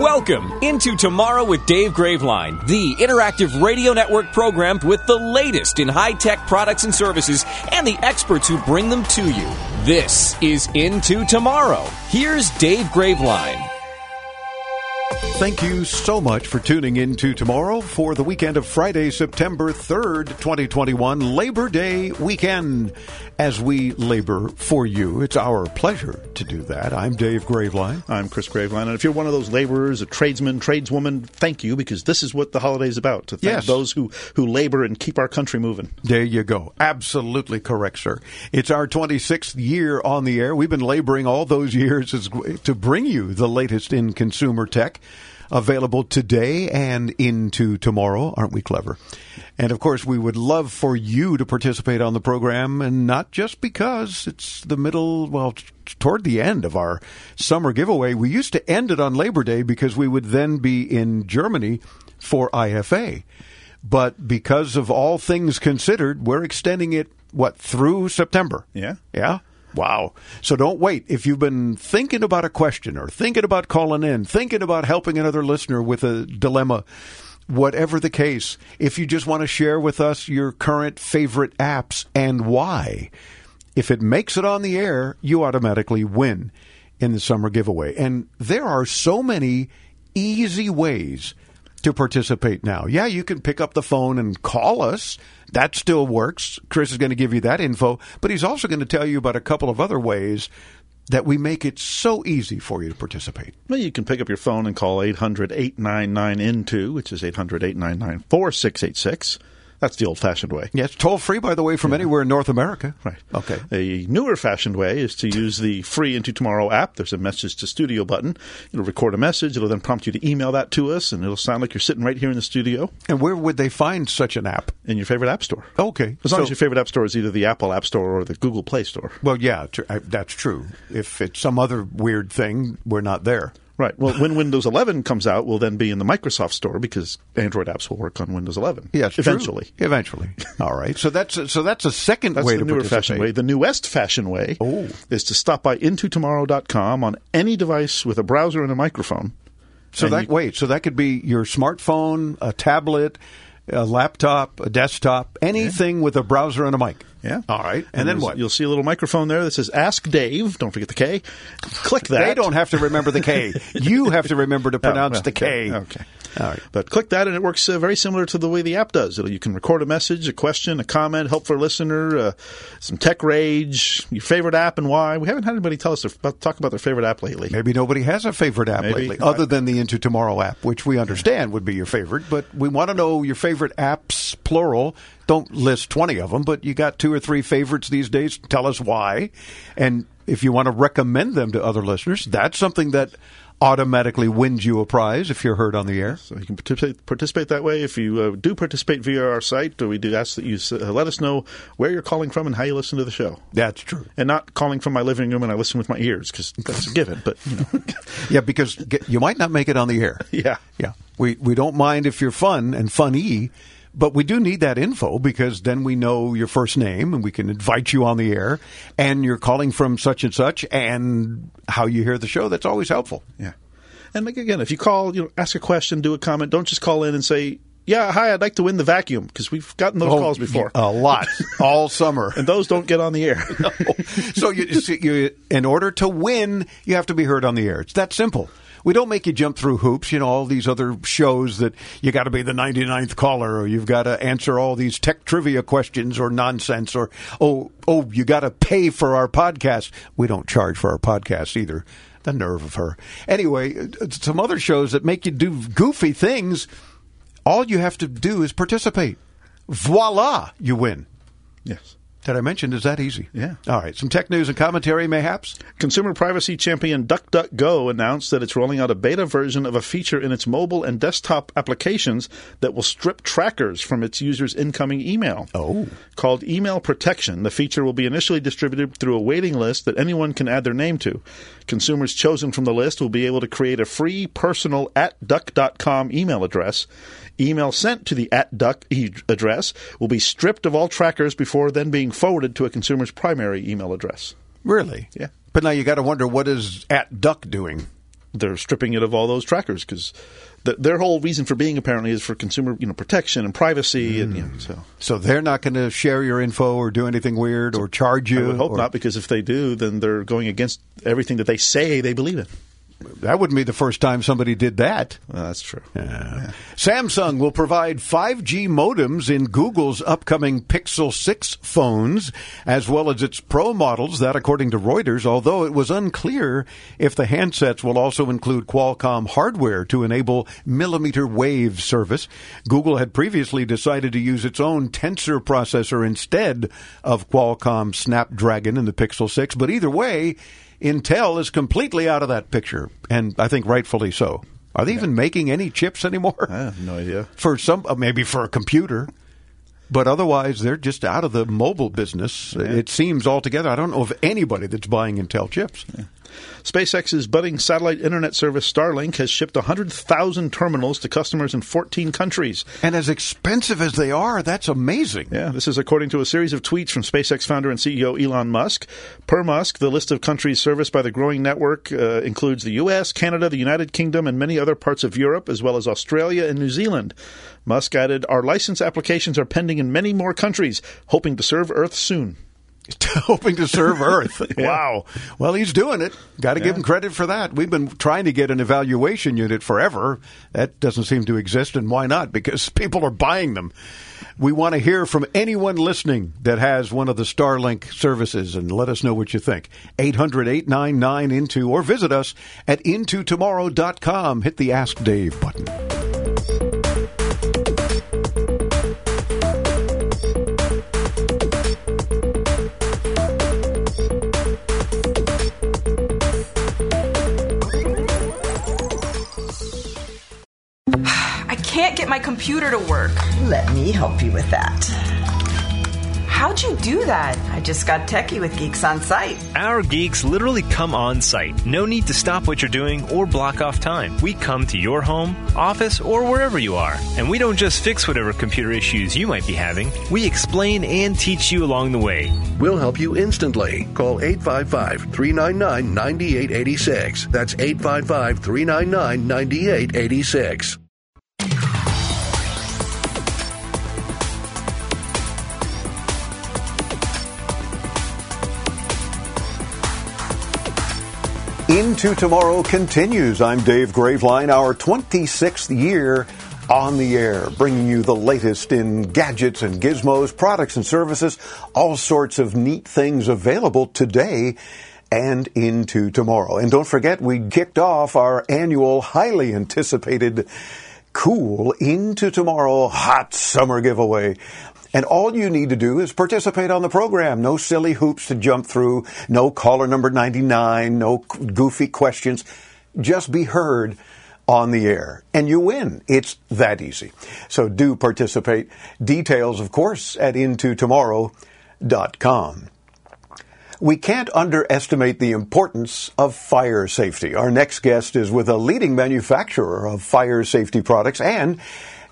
Welcome into Tomorrow with Dave Graveline, the interactive radio network program with the latest in high tech products and services and the experts who bring them to you. This is Into Tomorrow. Here's Dave Graveline. Thank you so much for tuning in to tomorrow for the weekend of Friday, September 3rd, 2021, Labor Day weekend. As we labor for you, it's our pleasure to do that. I'm Dave Graveline. I'm Chris Graveline. And if you're one of those laborers, a tradesman, tradeswoman, thank you because this is what the holiday is about to thank Yes. those who, who labor and keep our country moving. There you go. Absolutely correct, sir. It's our 26th year on the air. We've been laboring all those years as, to bring you the latest in consumer tech available today and into tomorrow. Aren't we clever? And of course, we would love for you to participate on the program and not just because it's the middle, well, t- toward the end of our summer giveaway. We used to end it on Labor Day because we would then be in Germany for IFA. But because of all things considered, we're extending it, what, through September? Yeah. Yeah? Wow. So don't wait. If you've been thinking about a question or thinking about calling in, thinking about helping another listener with a dilemma, whatever the case, if you just want to share with us your current favorite apps and why, if it makes it on the air, you automatically win in the summer giveaway. And there are so many easy ways to participate now. Yeah, you can pick up the phone and call us. That still works. Chris is going to give you that info, but he's also going to tell you about a couple of other ways that we make it so easy for you to participate. Well, you can pick up your phone and call 800 899 INTO, which is 800 899 4686. That's the old fashioned way. Yeah, it's toll free, by the way, from anywhere in North America. Right. Okay. A newer fashioned way is to use the free Into Tomorrow app. There's a message to studio button. It'll record a message. It'll then prompt you to email that to us, and it'll sound like you're sitting right here in the studio And where would they find such an app? in your favorite app store. Okay. As long so- as your favorite app store is either the Apple App Store or the Google Play Store. Well, yeah, that's true. If it's some other weird thing, we're not there. Right. Well, when Windows 11 comes out, we'll then be in the Microsoft Store because Android apps will work on Windows 11. Yeah, it's true. eventually. Eventually. All right. So that's so that's a second That's way the to newer fashion way. The newest fashion way Oh. is to stop by intotomorrow.com on any device with a browser and a microphone. So And that you- wait, so that could be your smartphone, a tablet, a laptop, a desktop, anything with a browser and a mic. Yeah. All right. And, then what? You'll see a little microphone there that says Ask Dave. Don't forget the K. Click that. They don't have to remember the K. you have to remember to Oh, pronounce well, the K. Okay. All right. But click that, and it works uh, very similar to the way the app does. It'll, you can record a message, a question, a comment, help for a listener, uh, some tech rage, your favorite app, and why. We haven't had anybody tell us their, talk about their favorite app lately. Maybe nobody has a favorite app Maybe. lately, other than the Into Tomorrow app, which we understand would be your favorite. But we want to know your favorite apps, plural. Don't list 20 of them, but you got two or three favorites these days. Tell us why. And if you want to recommend them to other listeners, that's something that automatically wins you a prize if you're heard on the air. So you can participate, participate that way. If you uh, do participate via our site, we do ask that you uh, let us know where you're calling from and how you listen to the show. That's true. And not calling from my living room and I listen with my ears because that's a given. But you know, Yeah, because you might not make it on the air. yeah, Yeah. We we don't mind if you're fun and funny, but we do need that info because then we know your first name and we can invite you on the air and you're calling from such and such and how you hear the show. That's always helpful. yeah. And like again, if you call, you know, ask a question, do a comment. Don't just call in and say, "Yeah, hi, I'd like to win the vacuum," because we've gotten those Oh, calls before. A lot. All summer. and those don't get on the air. so you, you you, in order to win, you have to be heard on the air. It's that simple. We don't make you jump through hoops, you know, all these other shows that you got to be the 99th caller or you've got to answer all these tech trivia questions or nonsense or, oh, oh, you got to pay for our podcast. We don't charge for our podcast either. The nerve of her. Anyway, uh, some other shows that make you do goofy things. All you have to do is participate. Voila, you win. yes. Did I mention is that easy? Yeah. All right. Some tech news and commentary, mayhaps. Consumer privacy champion DuckDuckGo announced that it's rolling out a beta version of a feature in its mobile and desktop applications that will strip trackers from its users' incoming email. Oh. Called Email Protection, the feature will be initially distributed through a waiting list that anyone can add their name to. Consumers chosen from the list will be able to create a free personal at duck.com email address. Email sent to the at duck e- address will be stripped of all trackers before then being forwarded to a consumer's primary email address. Really? Yeah. But now you got to wonder what is at Duck doing? They're stripping it of all those trackers because th- their whole reason for being apparently is for consumer you know protection and privacy and you know, hmm. so. So they're not going to share your info or do anything weird or charge you. I would hope or- not because if they do, then they're going against everything that they say they believe in. That wouldn't be the first time somebody did that. Well, that's true. Samsung will provide 5G modems in Google's upcoming Pixel 6 phones, as well as its Pro models. That, according to Reuters, although it was unclear if the handsets will also include Qualcomm hardware to enable millimeter wave service. Google had previously decided to use its own Tensor processor instead of Qualcomm Snapdragon in the Pixel 6, but either way, Intel is completely out of that picture, and I think rightfully so. Are they even making any chips anymore? I have no idea. for some, uh, maybe for a computer, but otherwise they're just out of the mobile business. It seems altogether. I don't know of anybody that's buying Intel chips. SpaceX's budding satellite internet service Starlink has shipped 100,000 terminals to customers in 14 countries. And as expensive as they are, that's amazing. Yeah, this is according to a series of tweets from SpaceX founder and CEO Elon Musk. Per Musk, the list of countries serviced by the growing network uh, includes the U.S., Canada, the United Kingdom, and many other parts of Europe, as well as Australia and New Zealand. Musk added, Our license applications are pending in many more countries, hoping to serve Earth soon. Hoping to serve Earth. Wow. Well, he's doing it. Got to give him credit for that. We've been trying to get an evaluation unit forever. That doesn't seem to exist, and why not? Because people are buying them. We want to hear from anyone listening that has one of the Starlink services and let us know what you think. 800 899 Into or visit us at intotomorrow.com. Hit the Ask Dave button. Can't get my computer to work. Let me help you with that. How'd you do that? I just got techie with Geeks on Site. Our geeks literally come on site. No need to stop what you're doing or block off time. We come to your home, office, or wherever you are. And we don't just fix whatever computer issues you might be having, we explain and teach you along the way. We'll help you instantly. Call 855 399 9886. That's 855 399 9886. Into Tomorrow continues. I'm Dave Graveline, our 26th year on the air, bringing you the latest in gadgets and gizmos, products and services, all sorts of neat things available today and into tomorrow. And don't forget, we kicked off our annual, highly anticipated cool into tomorrow hot summer giveaway. And all you need to do is participate on the program. No silly hoops to jump through, no caller number 99, no goofy questions. Just be heard on the air and you win. It's that easy. So do participate. Details, of course, at intotomorrow.com. We can't underestimate the importance of fire safety. Our next guest is with a leading manufacturer of fire safety products and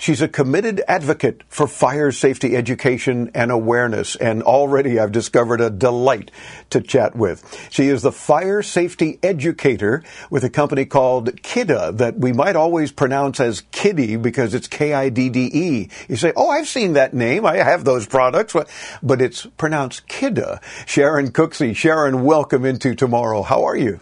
She's a committed advocate for fire safety education and awareness, and already I've discovered a delight to chat with. She is the fire safety educator with a company called Kidde that we might always pronounce as Kiddy because it's K-I-D-D-E. You say, oh, I've seen that name. I have those products, but it's pronounced KIDDA. Sharon Cooksey. Sharon, welcome into tomorrow. How are you?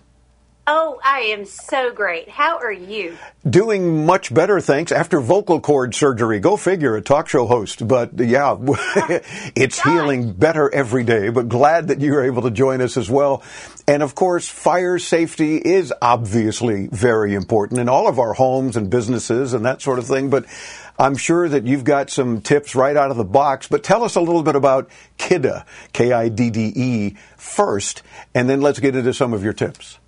Oh, I am so great. How are you? Doing much better, thanks. After vocal cord surgery, go figure, a talk show host. But yeah, oh, it's healing better every day. But glad that you're able to join us as well. And of course, fire safety is obviously very important in all of our homes and businesses and that sort of thing. But I'm sure that you've got some tips right out of the box, but tell us a little bit about Kidde, K-I-D-D-E first, and then let's get into some of your tips.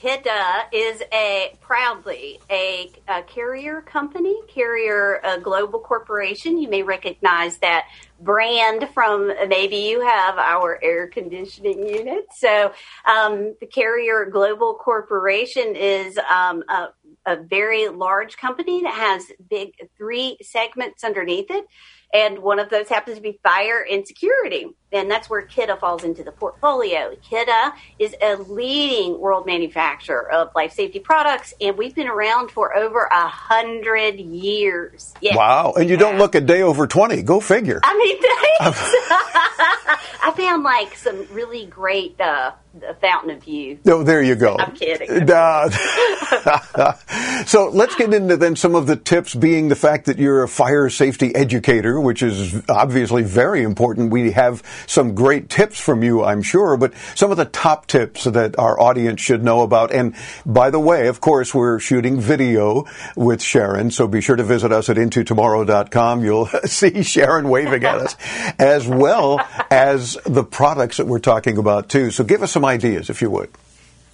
So is a proudly a, a Carrier company, Carrier global corporation. You may recognize that brand from maybe you have our air conditioning unit. So um, the Carrier Global Corporation is um, a, a very large company that has big three segments underneath it. And one of those happens to be fire and security. And that's where Kidde falls into the portfolio. Kidde is a leading world manufacturer of life safety products, and we've been around for over a hundred years. Yes. Wow. And you don't look a day over 20. Go figure. I mean, I found like some really great uh, fountain of youth. Oh, there you go. I'm kidding. Uh, so let's get into then some of the tips being the fact that you're a fire safety educator, which is obviously very important. We have some great tips from you, I'm sure, but some of the top tips that our audience should know about. And by the way, of course, we're shooting video with Sharon, so be sure to visit us at intotomorrow.com. You'll see Sharon waving at us, as well as the products that we're talking about too. So give us some ideas, if you would.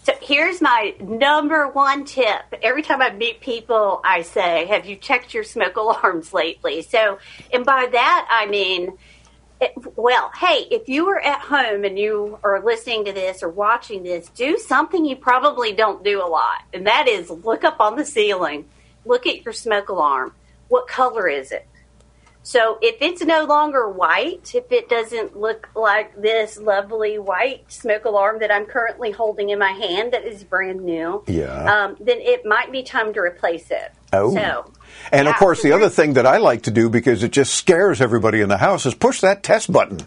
So here's my number one tip. Every time I meet people, I say, Have you checked your smoke alarms lately? So, and by that, I mean, it, well, hey, if you are at home and you are listening to this or watching this, do something you probably don't do a lot. And that is look up on the ceiling, look at your smoke alarm. What color is it? So if it's no longer white, if it doesn't look like this lovely white smoke alarm that I'm currently holding in my hand that is brand new, yeah. um, then it might be time to replace it. Oh. So, and yeah, of course, the other thing that I like to do because it just scares everybody in the house is push that test button.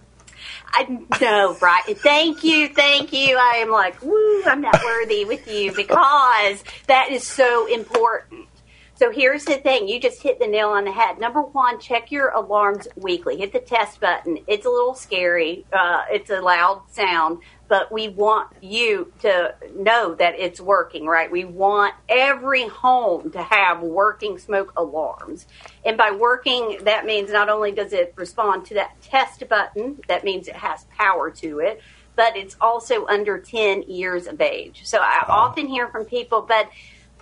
I know, right? Thank you, thank you. I am like, woo, I'm not worthy with you because that is so important. So here's the thing. You just hit the nail on the head. Number one, check your alarms weekly. Hit the test button. It's a little scary. Uh, it's a loud sound, but we want you to know that it's working, right? We want every home to have working smoke alarms. And by working, that means not only does it respond to that test button, that means it has power to it, but it's also under 10 years of age. So I often hear from people, but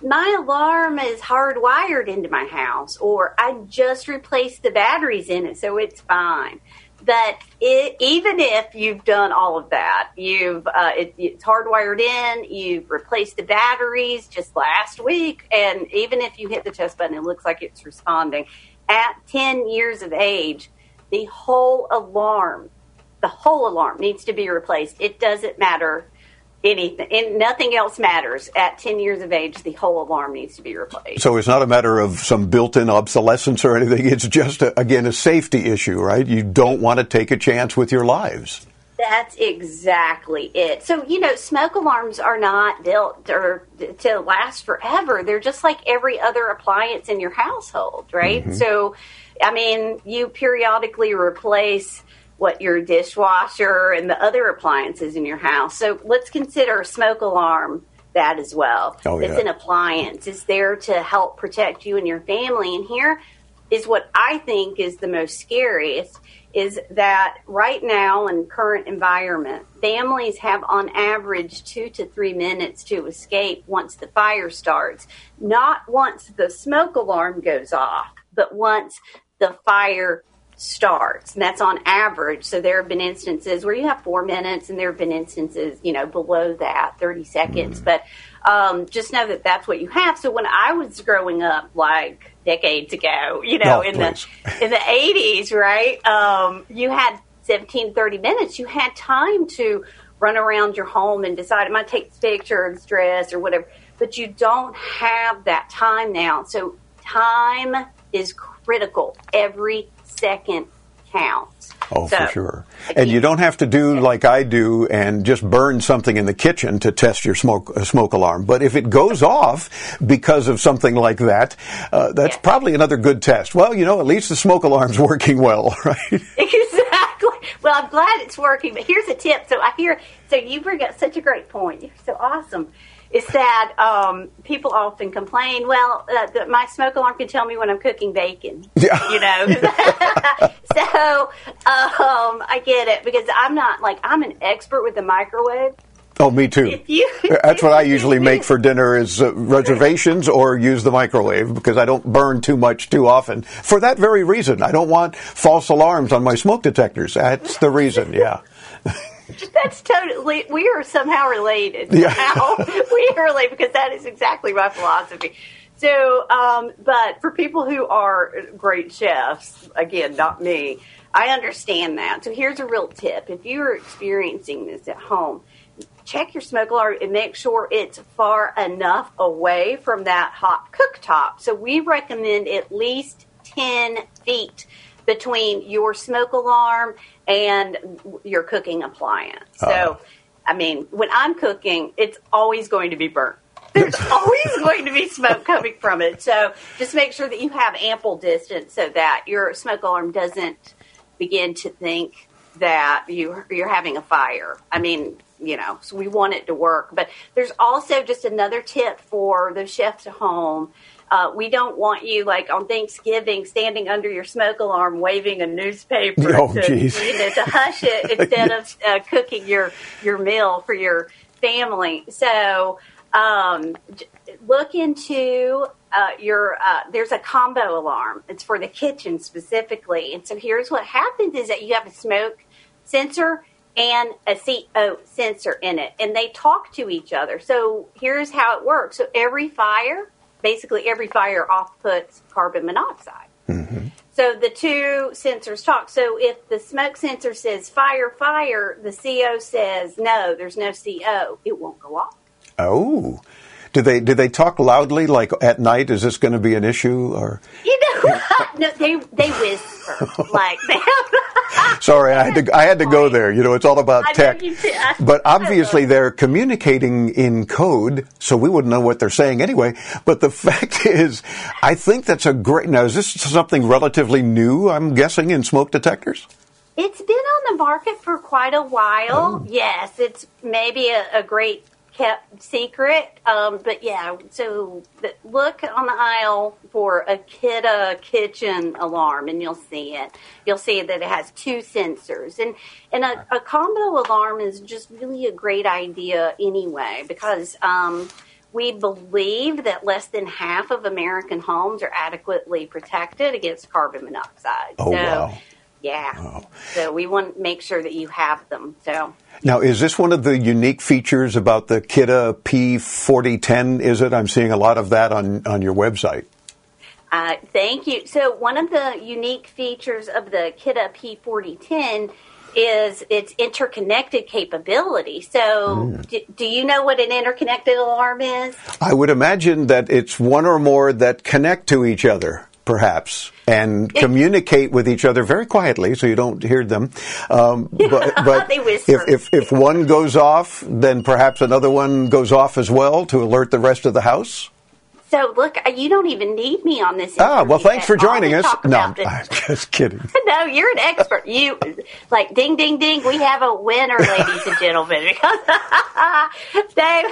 my alarm is hardwired into my house, or I just replaced the batteries in it, so it's fine. But it, even if you've done all of that, you've uh, it, it's hardwired in, you've replaced the batteries just last week, and even if you hit the test button, it looks like it's responding. At 10 years of age, the whole alarm, the whole alarm needs to be replaced. It doesn't matter anything and nothing else matters at 10 years of age the whole alarm needs to be replaced so it's not a matter of some built-in obsolescence or anything it's just a, again a safety issue right you don't want to take a chance with your lives that's exactly it. So, you know, smoke alarms are not built or to last forever. They're just like every other appliance in your household, right? Mm-hmm. So, I mean, you periodically replace what your dishwasher and the other appliances in your house. So let's consider a smoke alarm that as well. Oh, yeah. It's an appliance. It's there to help protect you and your family. And here is what I think is the most scariest is that right now in current environment, families have on average two to three minutes to escape once the fire starts. Not once the smoke alarm goes off, but once the fire starts. And that's on average. So there have been instances where you have four minutes, and there have been instances, you know, below that, 30 seconds. Mm. But um, just know that that's what you have. So when I was growing up, like decades ago, you know, in the in the 80s, right? Um, you had 17, 30 minutes. You had time to run around your home and decide, am I take this picture this dress or whatever? But you don't have that time now. So time is critical every second counts. Oh, So, for sure. And you don't have to do like I do and just burn something in the kitchen to test your smoke uh, smoke alarm. But if it goes off because of something like that, uh, that's Yeah. probably another good test. Well, you know, at least the smoke alarm's working well, right? Exactly. Well, I'm glad it's working, but here's a tip. So I hear, so you bring up such a great point. You're so awesome. Is that um, people often complain? Well, uh, that my smoke alarm can tell me when I'm cooking bacon. Yeah. You know. so um, I get it because I'm not like I'm an expert with the microwave. Oh, me too. You- That's what I usually make for dinner is uh, reservations or use the microwave because I don't burn too much too often. For that very reason, I don't want false alarms on my smoke detectors. That's the reason. Yeah. That's totally. We are somehow related. Yeah. Somehow. we are related because that is exactly my philosophy. So, um, but for people who are great chefs, again, not me, I understand that. So here's a real tip: if you are experiencing this at home, check your smoke alarm and make sure it's far enough away from that hot cooktop. So we recommend at least ten feet between your smoke alarm and your cooking appliance. Ah. So, I mean, when I'm cooking, it's always going to be burnt. There's always going to be smoke coming from it. So, just make sure that you have ample distance so that your smoke alarm doesn't begin to think that you you're having a fire. I mean, you know, so we want it to work. But there's also just another tip for the chefs at home. Uh, we don't want you like on Thanksgiving standing under your smoke alarm waving a newspaper Oh, to, geez. you know, to hush it instead of uh, cooking your your meal for your family. So um, look into uh, your. Uh, there's a combo alarm. It's for the kitchen specifically. And so here's what happens: is that you have a smoke sensor and a CO sensor in it, and they talk to each other. So here's how it works: so every fire, basically every fire, off puts carbon monoxide. Mm-hmm. So the two sensors talk. So if the smoke sensor says fire, fire, the CO says no, there's no CO, it won't go off. Oh. Do they do they talk loudly like at night? Is this going to be an issue or? You know, no, they they whisper like they have. Sorry, I had to I had to go there. You know, it's all about tech. you did. I- But obviously they're communicating in code, so we wouldn't know what they're saying anyway. But the fact is, I think that's a great. Now, is this something relatively new? I'm guessing in smoke detectors. It's been on the market for quite a while. Oh. Yes, it's maybe a, a great kept secret. Um, but yeah, so look on the aisle for a Kidde kitchen alarm, and you'll see it. You'll see that it has two sensors, and and a, a combo alarm is just really a great idea anyway because. Um, we believe that less than half of American homes are adequately protected against carbon monoxide. Oh, so, wow. Yeah. So we want to make sure that you have them. So Now, is this one of the unique features about the Kidde P4010? Is it? I'm seeing a lot of that on on your website. uh, thank you. So one of the unique features of the Kidde P4010 is its interconnected capability. So do, do you know what an interconnected alarm is? I would imagine that it's one or more that connect to each other, perhaps, and communicate with each other very quietly, so you don't hear them. Um, but but if, if if one goes off, then perhaps another one goes off as well to alert the rest of the house. So look, uh, you don't even need me on this. Ah, well, thanks for joining us. No, this. I'm just kidding. no, you're an expert. You like ding ding ding. We have a winner, ladies and gentlemen, because Dave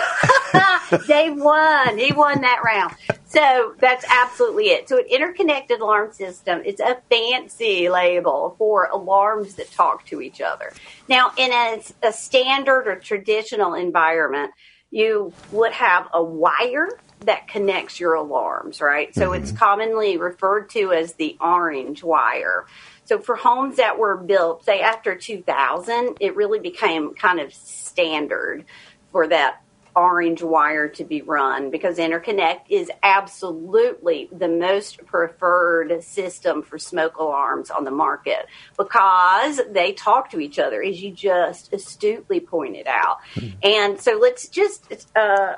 Dave won. He won that round. So that's absolutely it. So an interconnected alarm system It's a fancy label for alarms that talk to each other. Now, in a, a standard or traditional environment, you would have a wire that connects your alarms, right? So it's mm-hmm. commonly referred to as the orange wire. So for homes that were built, say after 2000, it really became kind of standard for that orange wire to be run because interconnect is absolutely the most preferred system for smoke alarms on the market because they talk to each other as you just astutely pointed out. And so let's just uh,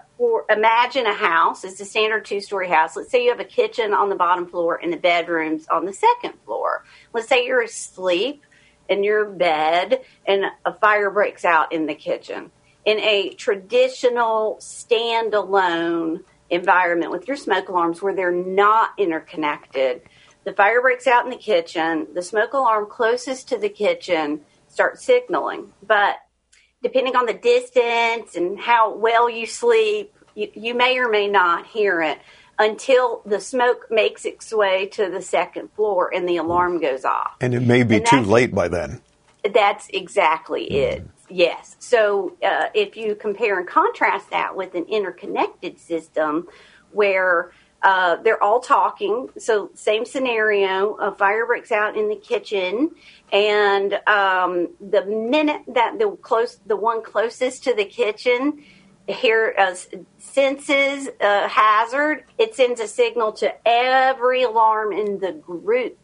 imagine a house it's a standard two-story house. Let's say you have a kitchen on the bottom floor and the bedrooms on the second floor. Let's say you're asleep in your bed and a fire breaks out in the kitchen in a traditional standalone environment with your smoke alarms where they're not interconnected. The fire breaks out in the kitchen, the smoke alarm closest to the kitchen starts signaling. But depending on the distance and how well you sleep, you, you may or may not hear it until the smoke makes its way to the second floor and the alarm goes off. And it may be And too late by then. That's exactly it. Mm-hmm. Yes. So uh, if you compare and contrast that with an interconnected system where uh, they're all talking, so same scenario, a fire breaks out in the kitchen, and um, the minute that the close, the one closest to the kitchen here uh, senses a hazard, it sends a signal to every alarm in the group.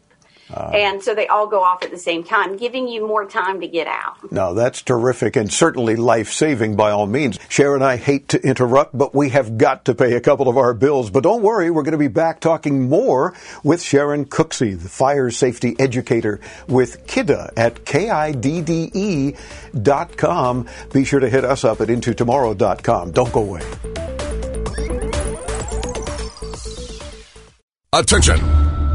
Uh, and so they all go off at the same time, giving you more time to get out. No, that's terrific and certainly life saving by all means. Sharon, I hate to interrupt, but we have got to pay a couple of our bills. But don't worry, we're going to be back talking more with Sharon Cooksey, the fire safety educator with Kidde at K-I-D-D-E E dot com. Be sure to hit us up at intotomorrow.com. Don't go away. Attention!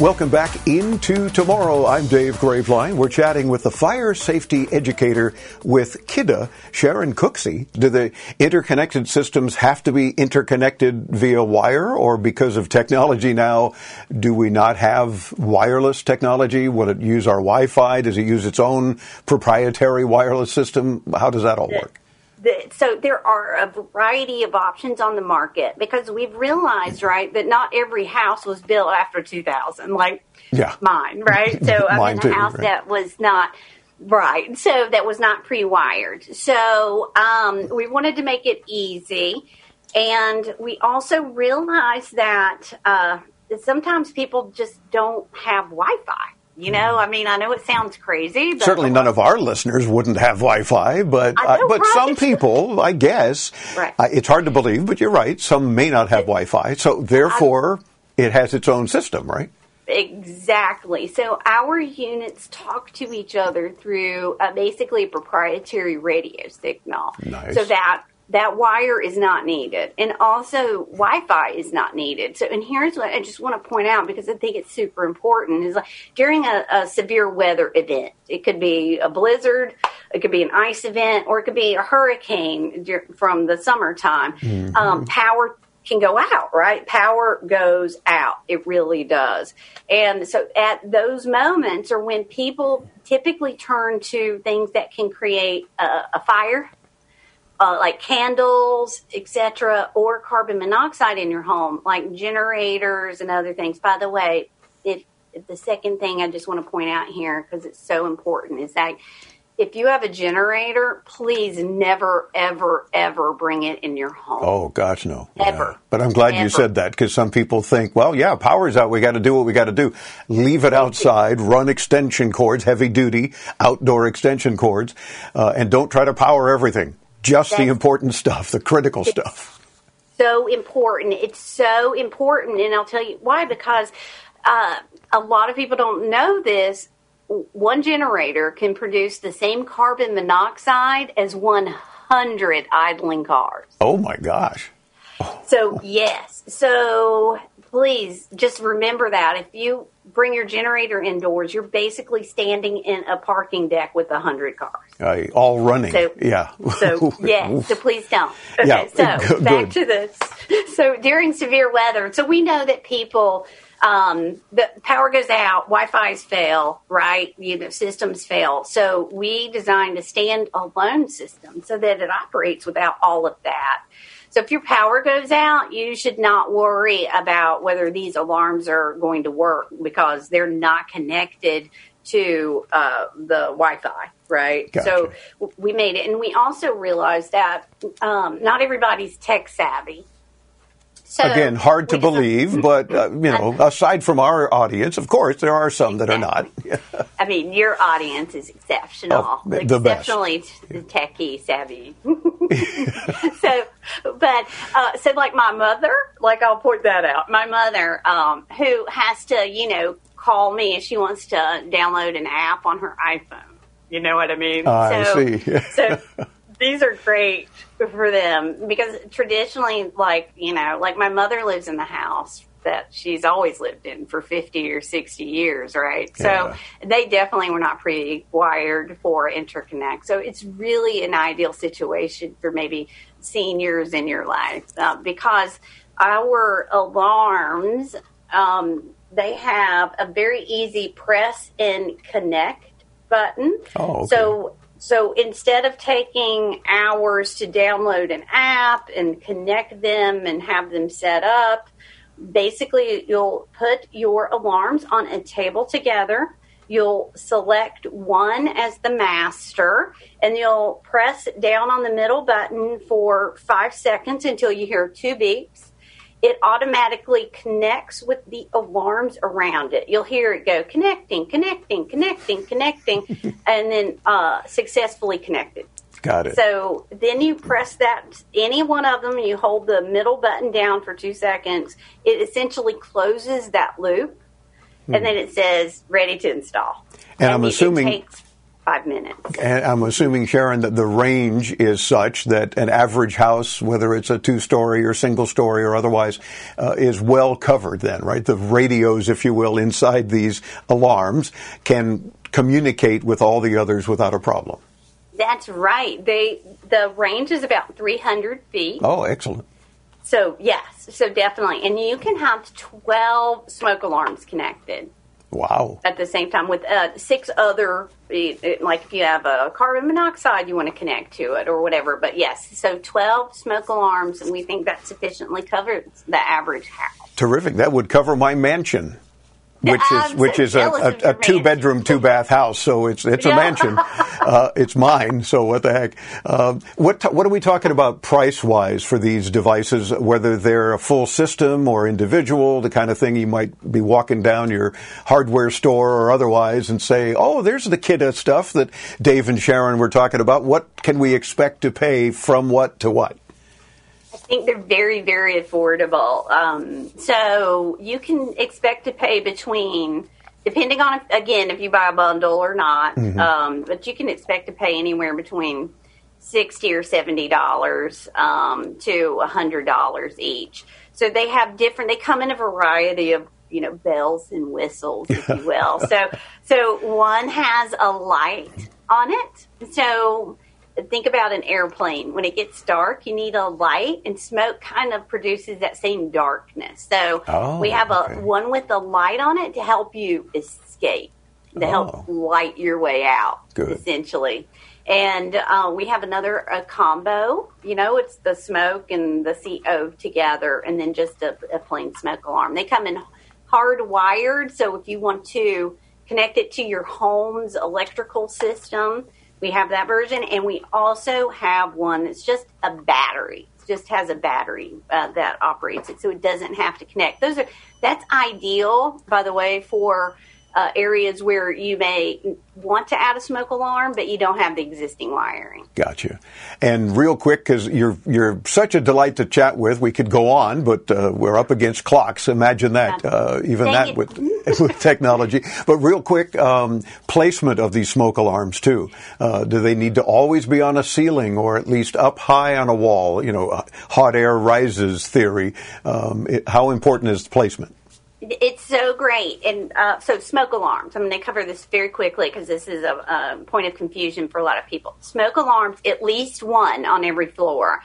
Welcome back into tomorrow. I'm Dave Graveline. We're chatting with the fire safety educator with Kidde, Sharon Cooksey. Do the interconnected systems have to be interconnected via wire or because of technology now, do we not have wireless technology? Will it use our Wi-Fi? Does it use its own proprietary wireless system? How does that all work? The, so there are a variety of options on the market because we've realized, right, that not every house was built after 2000, like Yeah. mine, right? So I'm in a too, house right. that was not right, so that was not pre-wired. So um, we wanted to make it easy, and we also realized that uh, that sometimes people just don't have Wi-Fi. You know, I mean, I know it sounds crazy, but Certainly none of our listeners wouldn't have Wi-Fi, but I know, uh, but right? some people, I guess, Right. uh, it's hard to believe, but you're right. Some may not have Wi-Fi, so therefore it has its own system, right? Exactly. So our units talk to each other through uh, basically a proprietary radio signal. Nice. So that that wire is not needed, and also Wi-Fi is not needed. So, and here's what I just want to point out because I think it's super important: is like during a, a severe weather event, it could be a blizzard, it could be an ice event, or it could be a hurricane from the summertime. Mhm. Um, power can go out, right? Power goes out. It really does. And so at those moments are when people typically turn to things that can create a, a fire, uh, like candles, etc., or carbon monoxide in your home, like generators and other things. By the way, if, if the second thing I just want to point out here because it's so important is that if you have a generator, please never, ever, ever bring it in your home. Oh gosh, no. Ever. Yeah. But I'm glad you said that because some people think, well, yeah, power's out. We got to do what we got to do. Leave it outside. Run extension cords, heavy duty outdoor extension cords, uh, and don't try to power everything. Just the important stuff, the critical stuff. so important. It's so important, and I'll tell you why. Because uh, a lot of people don't know this. One generator can produce the same carbon monoxide as 100 idling cars. Oh my gosh. So, yes. So, please just remember that. If you bring your generator indoors, you're basically standing in a parking deck with a 100 cars. Uh, all running. So- yeah. So yes, so please don't. Okay, Yeah, so good- back to this. So during severe weather, so we know that people, um, the power goes out, Wi-Fi's fail, right? You know, systems fail. So we designed a stand-alone system so that it operates without all of that. So if your power goes out, you should not worry about whether these alarms are going to work because they're not connected to uh, the Wi-Fi, right? Gotcha. So w- we made it, and we also realized that um, not everybody's tech savvy. So Again, hard to believe, but uh, you know, aside from our audience, of course, there are some that are not. I mean, your audience is exceptional, Oh, the- the best. exceptionally techie savvy. so, but uh, so like my mother, like I'll point that out. My mother, um, who has to, you know, call me if she wants to download an app on her iPhone. You know what I mean? I so, see. so these are great for them because traditionally, like you know, like my mother lives in the house that she's always lived in for 50 or 60 years, right? Yeah. So they definitely were not pre-wired for interconnect. So it's really an ideal situation for maybe seniors in your life uh, because our alarms, um, they have a very easy press and connect button. Oh, okay. So so instead of taking hours to download an app and connect them and have them set up, basically you'll put your alarms on a table together. You'll select one as the master and you'll press down on the middle button for five seconds until you hear two beeps. It automatically connects with the alarms around it. You'll hear it go connecting, connecting, connecting, connecting, and then uh, successfully connected. Got it. So then you press that any one of them, you hold the middle button down for two seconds. It essentially closes that loop, Hmm. and then it says ready to install. And I'm assuming- it takes five minutes. And I'm assuming, Sharon, that the range is such that an average house, whether it's a two story or single story or otherwise, uh, is well covered then, right? The radios, if you will, inside these alarms can communicate with all the others without a problem. That's right. They the range is about 300 feet. Oh, excellent. So yes, so definitely, and you can have 12 smoke alarms connected. Wow. at the same time with uh, six other eh, eh, like if you have a carbon monoxide you want to connect to it or whatever but yes so 12 smoke alarms and we think that sufficiently covers the average house Terrific. That would cover my mansion. Which is which is a, a, a two bedroom two bath house, so it's it's a Yeah. mansion. Uh, it's mine, so what the heck? Um, what t- what are we talking about price wise for these devices? Whether they're a full system or individual, the kind of thing you might be walking down your hardware store or otherwise and say, "Oh, there's the of stuff that Dave and Sharon were talking about." What can we expect to pay from what to what? I think they're very, very affordable. Um, so you can expect to pay between, depending on if, again if you buy a bundle or not, Mhm. um, but you can expect to pay anywhere between sixty or seventy dollars um, to a hundred dollars each. So they have different. They come in a variety of you know bells and whistles, if you will. so so one has a light on it. So think about an airplane. When it gets dark, you need a light, and smoke kind of produces that same darkness. So Oh, we have a okay. one with a light on it to help you escape, to help light your way out, Good. essentially. And uh, we have another a combo. You know, it's the smoke and the CO together, and then just a, a plain smoke alarm. They come in hardwired, so if you want to connect it to your home's electrical system, We have that version, and we also have one that's just a battery. It just has a battery uh, that operates it, so it doesn't have to connect. Those are that's ideal, by the way, for uh, areas where you may want to add a smoke alarm, but you don't have the existing wiring. Gotcha. And real quick, because you're you're such a delight to chat with, we could go on, but uh, we're up against clocks. Imagine that, uh, even Dang that with with technology. But real quick, um, placement of these smoke alarms too. Uh, do they need to always be on a ceiling or at least up high on a wall? You know, uh, hot air rises theory. Um, it, how important is placement? It's so great. And uh, so, smoke alarms. I'm going to cover this very quickly because this is a, a point of confusion for a lot of people. Smoke alarms, at least one on every floor.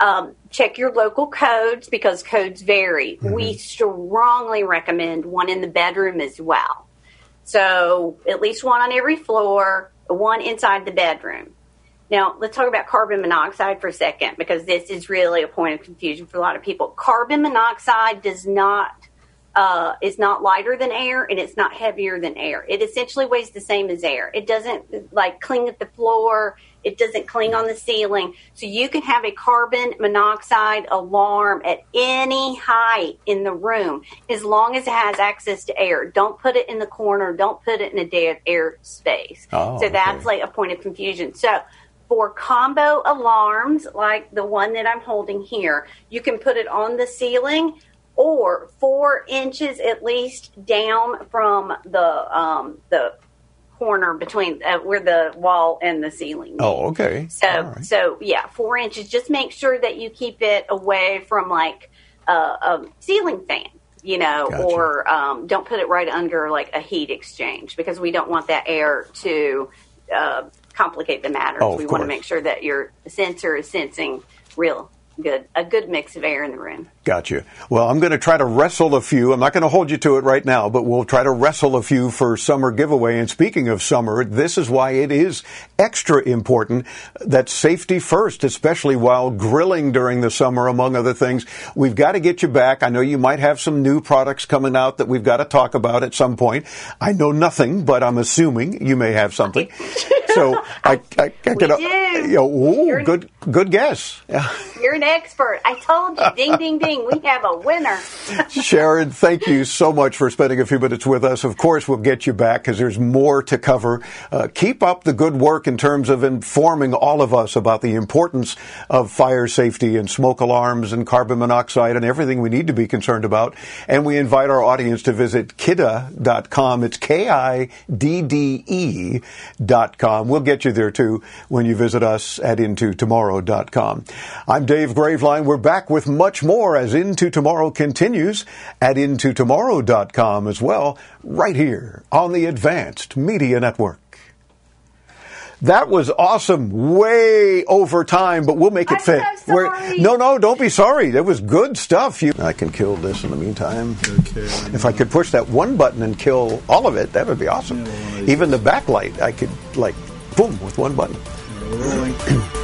Um, check your local codes because codes vary. We strongly recommend one in the bedroom as well. So, at least one on every floor, one inside the bedroom. Now, let's talk about carbon monoxide for a second because this is really a point of confusion for a lot of people. Carbon monoxide does not uh, is not lighter than air and it's not heavier than air. It essentially weighs the same as air. It doesn't like cling at the floor. It doesn't cling on the ceiling. So you can have a carbon monoxide alarm at any height in the room as long as it has access to air. Don't put it in the corner. Don't put it in a dead air space. Oh, so that's like a point of confusion. So for combo alarms like the one that I'm holding here, you can put it on the ceiling or four inches at least down from the um, the corner between uh, where the wall and the ceiling. Oh, okay. So so yeah, four inches. Just make sure that you keep it away from like a, a ceiling fan. You know, or um, don't put it right under like a heat exchange because we don't want that air to uh, complicate the matter. Oh, we want to make sure that your sensor is sensing real good, a good mix of air in the room. Gotcha. Well, I'm going to try to wrestle a few. I'm not going to hold you to it right now, but we'll try to wrestle a few for summer giveaway. And speaking of summer, this is why it is extra important that safety first, especially while grilling during the summer, among other things. We've got to get you back. I know you might have some new products coming out that we've got to talk about at some point. I know nothing, but I'm assuming you may have something. so I, I, I can, do. you know, ooh, good, good guess. You're an expert. I told you. Ding, ding, ding. We have a winner. Sharon, thank you so much for spending a few minutes with us. Of course, we'll get you back because there's more to cover. Uh, keep up the good work in terms of informing all of us about the importance of fire safety and smoke alarms and carbon monoxide and everything we need to be concerned about. And we invite our audience to visit kidde.com. It's K-I-D-D-E dot com. We'll get you there too when you visit us at intotomorrow.com. I'm Dave Graveline. We're back with much more as Into Tomorrow continues at intotomorrow.com as well, right here on the Advanced Media Network. That was awesome. Way over time, but we'll make it fit. We're- no, no, don't be sorry. That was good stuff. You, I can kill this in the meantime. Okay. If I could push that one button and kill all of it, that would be awesome. Even the backlight, I could like boom with one button.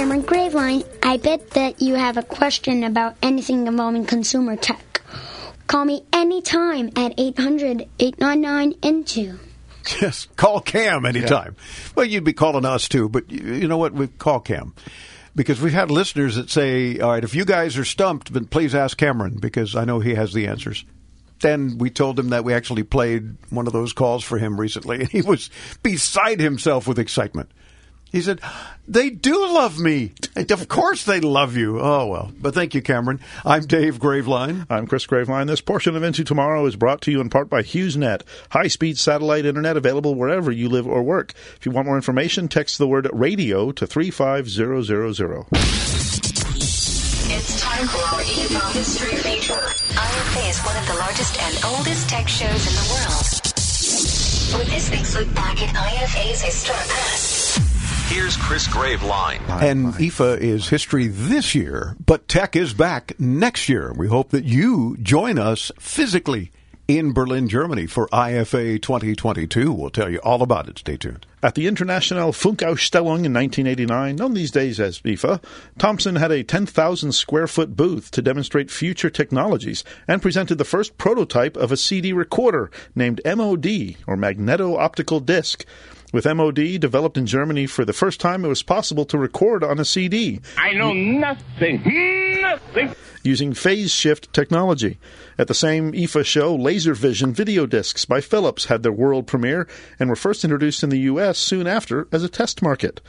Cameron Graveline. I bet that you have a question about anything involving consumer tech. Call me anytime at 800 899 INTO. Yes, call Cam anytime. Well, you'd be calling us too, but you, you know what? We call Cam because we've had listeners that say, "All right, if you guys are stumped, then please ask Cameron because I know he has the answers." Then we told him that we actually played one of those calls for him recently, and he was beside himself with excitement. He said, They do love me. of course they love you. Oh, well. But thank you, Cameron. I'm Dave Graveline. I'm Chris Graveline. This portion of Into Tomorrow is brought to you in part by HughesNet, high speed satellite internet available wherever you live or work. If you want more information, text the word radio to 35000. It's time for our IFA History feature. IFA is one of the largest and oldest tech shows in the world. With this week's look back at IFA's historic past. Here's Chris Graveline. And IFA is history this year, but tech is back next year. We hope that you join us physically in Berlin, Germany for IFA 2022. We'll tell you all about it. Stay tuned. At the International Funkausstellung in 1989, known these days as IFA, Thomson had a 10,000 square foot booth to demonstrate future technologies and presented the first prototype of a CD recorder named MOD, or Magneto Optical Disc. With MOD developed in Germany for the first time, it was possible to record on a CD. I know nothing, nothing. Using phase shift technology. At the same IFA show, LaserVision video discs by Philips had their world premiere and were first introduced in the U.S. soon after as a test market.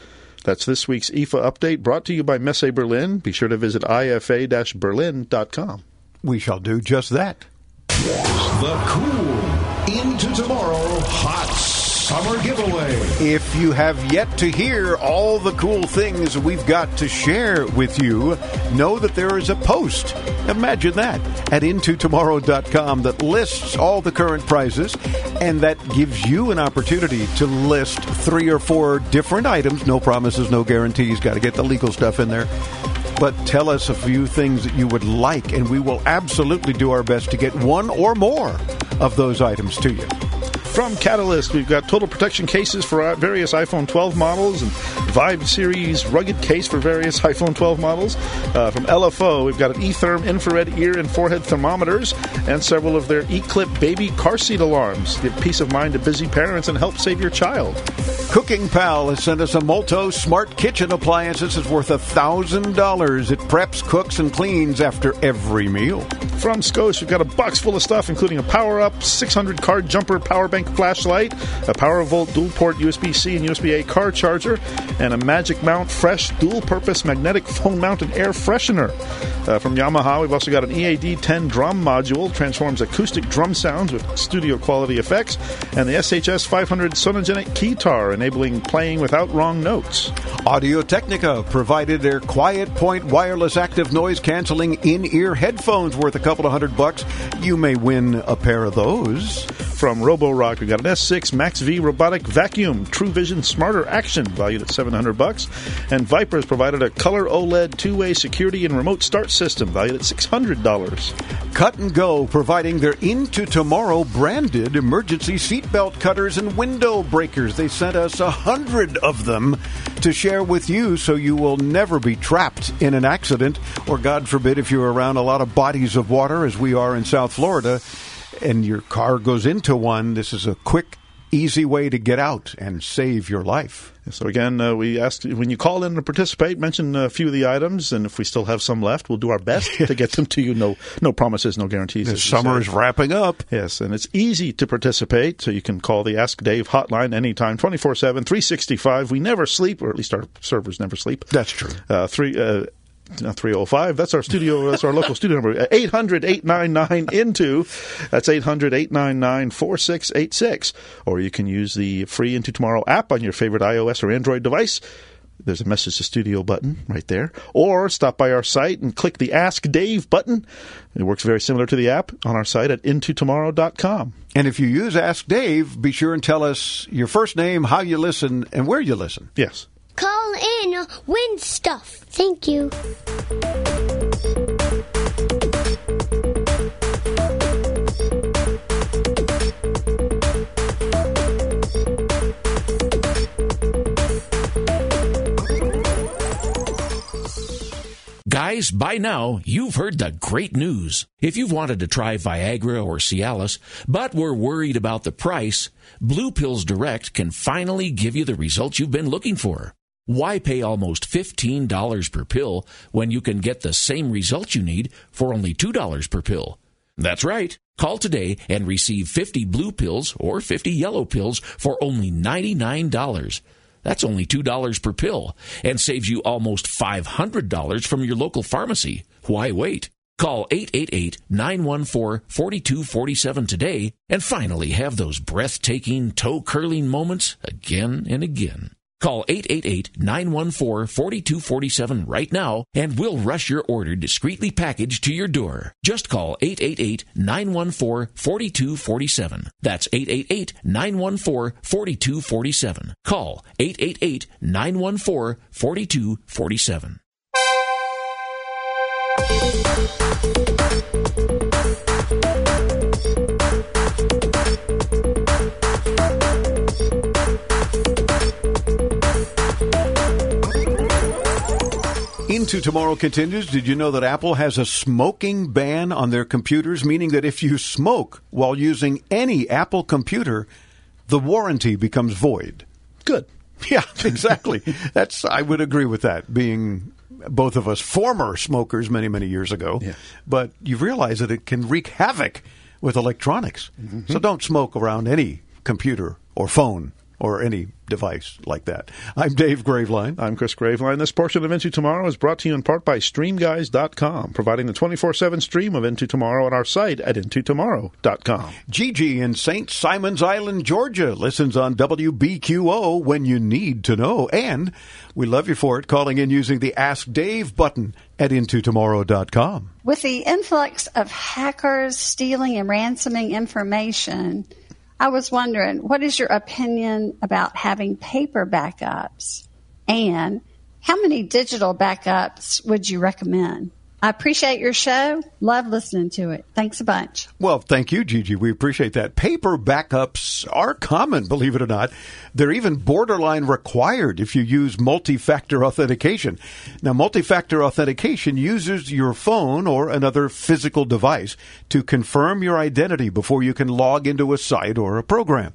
That's this week's IFA update brought to you by Messe Berlin. Be sure to visit ifa berlin.com. We shall do just that. The cool into tomorrow hot summer giveaway. If you have yet to hear all the cool things we've got to share with you, know that there is a post. Imagine that at intotomorrow.com that lists all the current prizes and that gives you an opportunity to list three or four different items. No promises, no guarantees. Got to get the legal stuff in there but tell us a few things that you would like, and we will absolutely do our best to get one or more of those items to you. From Catalyst, we've got total protection cases for various iPhone 12 models and Vibe Series rugged case for various iPhone 12 models. Uh, from LFO, we've got an eTherm infrared ear and forehead thermometers and several of their eClip baby car seat alarms. Give peace of mind to busy parents and help save your child. Cooking Pal has sent us a Multo Smart Kitchen appliance. This is worth $1,000. It preps, cooks, and cleans after every meal. From Scosche, we've got a box full of stuff, including a power up 600 card jumper power bank flashlight, a PowerVolt dual port USB C and USB A car charger, and a Magic Mount Fresh dual purpose magnetic phone mount and air freshener. Uh, from Yamaha, we've also got an EAD 10 drum module, transforms acoustic drum sounds with studio quality effects, and the SHS 500 Sonogenic keytar, enabling playing without wrong notes. Audio Technica provided their Quiet Point wireless active noise canceling in ear headphones worth a couple of hundred bucks. You may win a pair of those. From Roborock, We've got an S6 Max V robotic vacuum, True Vision Smarter Action, valued at 700 bucks, and Viper's provided a color OLED two-way security and remote start system, valued at $600. Cut and Go providing their Into Tomorrow branded emergency seatbelt cutters and window breakers. They sent us a hundred of them to share with you so you will never be trapped in an accident, or God forbid, if you're around a lot of bodies of water, as we are in South Florida, and your car goes into one, this is a quick, easy way to get out and save your life. So again, uh, we ask when you call in to participate, mention a few of the items, and if we still have some left, we'll do our best to get them to you. No, no promises, no guarantees. The summer is wrapping up. Yes, and it's easy to participate, so you can call the Ask Dave hotline anytime, 24-7, 365. We never sleep, or at least our servers never sleep. That's true. Uh, three. Uh, Uh, 305. That's our studio. That's our local studio number. Uh, 800 899 into. That's 800 899 4686. Or you can use the free Into Tomorrow app on your favorite iOS or Android device. There's a message to studio button right there. Or stop by our site and click the Ask Dave button. It works very similar to the app on our site at intotomorrow.com. And if you use Ask Dave, be sure and tell us your first name, how you listen, and where you listen. Yes. In, win stuff. Thank you. Guys, by now, you've heard the great news. If you've wanted to try Viagra or Cialis, but were worried about the price, Blue Pills Direct can finally give you the results you've been looking for. Why pay almost $15 per pill when you can get the same results you need for only $2 per pill? That's right. Call today and receive 50 blue pills or 50 yellow pills for only $99. That's only $2 per pill and saves you almost $500 from your local pharmacy. Why wait? Call 888-914-4247 today and finally have those breathtaking, toe-curling moments again and again. Call 888-914-4247 right now and we'll rush your order discreetly packaged to your door. Just call 888-914-4247. That's 888-914-4247. Call 888-914-4247. Into Tomorrow continues. Did you know that Apple has a smoking ban on their computers, meaning that if you smoke while using any Apple computer, the warranty becomes void? Good. Yeah, exactly. That's I would agree with that. Being both of us former smokers many many years ago, Yeah. but you realize that it can wreak havoc with electronics. Mm-hmm. So don't smoke around any computer or phone or any device like that. I'm Dave Graveline. I'm Chris Graveline. This portion of Into Tomorrow is brought to you in part by StreamGuys.com, providing the 24-7 stream of Into Tomorrow on our site at IntoTomorrow.com. Gigi in St. Simons Island, Georgia, listens on WBQO when you need to know. And we love you for it, calling in using the Ask Dave button at IntoTomorrow.com. With the influx of hackers stealing and ransoming information, I was wondering, what is your opinion about having paper backups? And how many digital backups would you recommend? I appreciate your show. Love listening to it. Thanks a bunch. Well, thank you, Gigi. We appreciate that. Paper backups are common, believe it or not. They're even borderline required if you use multi factor authentication. Now, multi factor authentication uses your phone or another physical device to confirm your identity before you can log into a site or a program.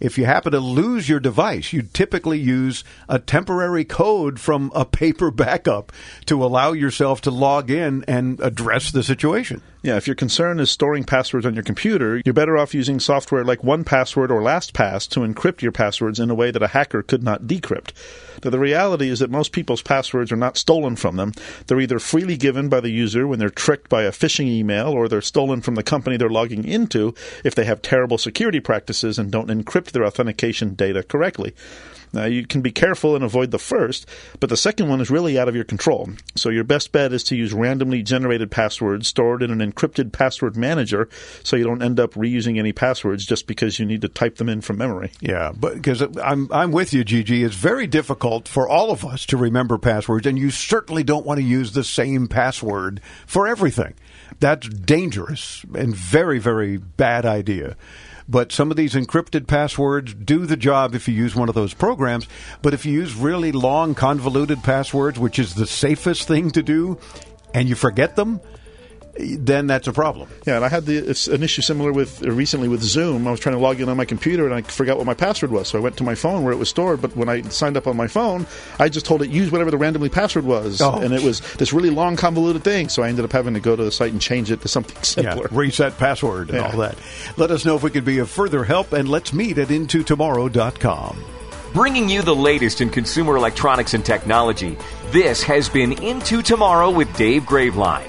If you happen to lose your device, you typically use a temporary code from a paper backup to allow yourself to log in and address the situation. Yeah, if your concern is storing passwords on your computer, you're better off using software like 1Password or LastPass to encrypt your passwords in a way that a hacker could not decrypt. Now, the reality is that most people's passwords are not stolen from them. They're either freely given by the user when they're tricked by a phishing email, or they're stolen from the company they're logging into if they have terrible security practices and don't encrypt their authentication data correctly. Now, you can be careful and avoid the first, but the second one is really out of your control. So, your best bet is to use randomly generated passwords stored in an encrypted password manager so you don't end up reusing any passwords just because you need to type them in from memory. Yeah, but because I'm I'm with you, Gigi. It's very difficult for all of us to remember passwords, and you certainly don't want to use the same password for everything. That's dangerous and very very bad idea. But some of these encrypted passwords do the job if you use one of those programs. But if you use really long, convoluted passwords, which is the safest thing to do, and you forget them, then that's a problem. Yeah, and I had the, an issue similar with uh, recently with Zoom. I was trying to log in on my computer and I forgot what my password was. So I went to my phone where it was stored. But when I signed up on my phone, I just told it use whatever the randomly password was, Oh. and it was this really long, convoluted thing. So I ended up having to go to the site and change it to something simpler. Yeah, reset password and Yeah. all that. Let us know if we could be of further help, and let's meet at intotomorrow.com. Bringing you the latest in consumer electronics and technology, this has been Into Tomorrow with Dave Graveline.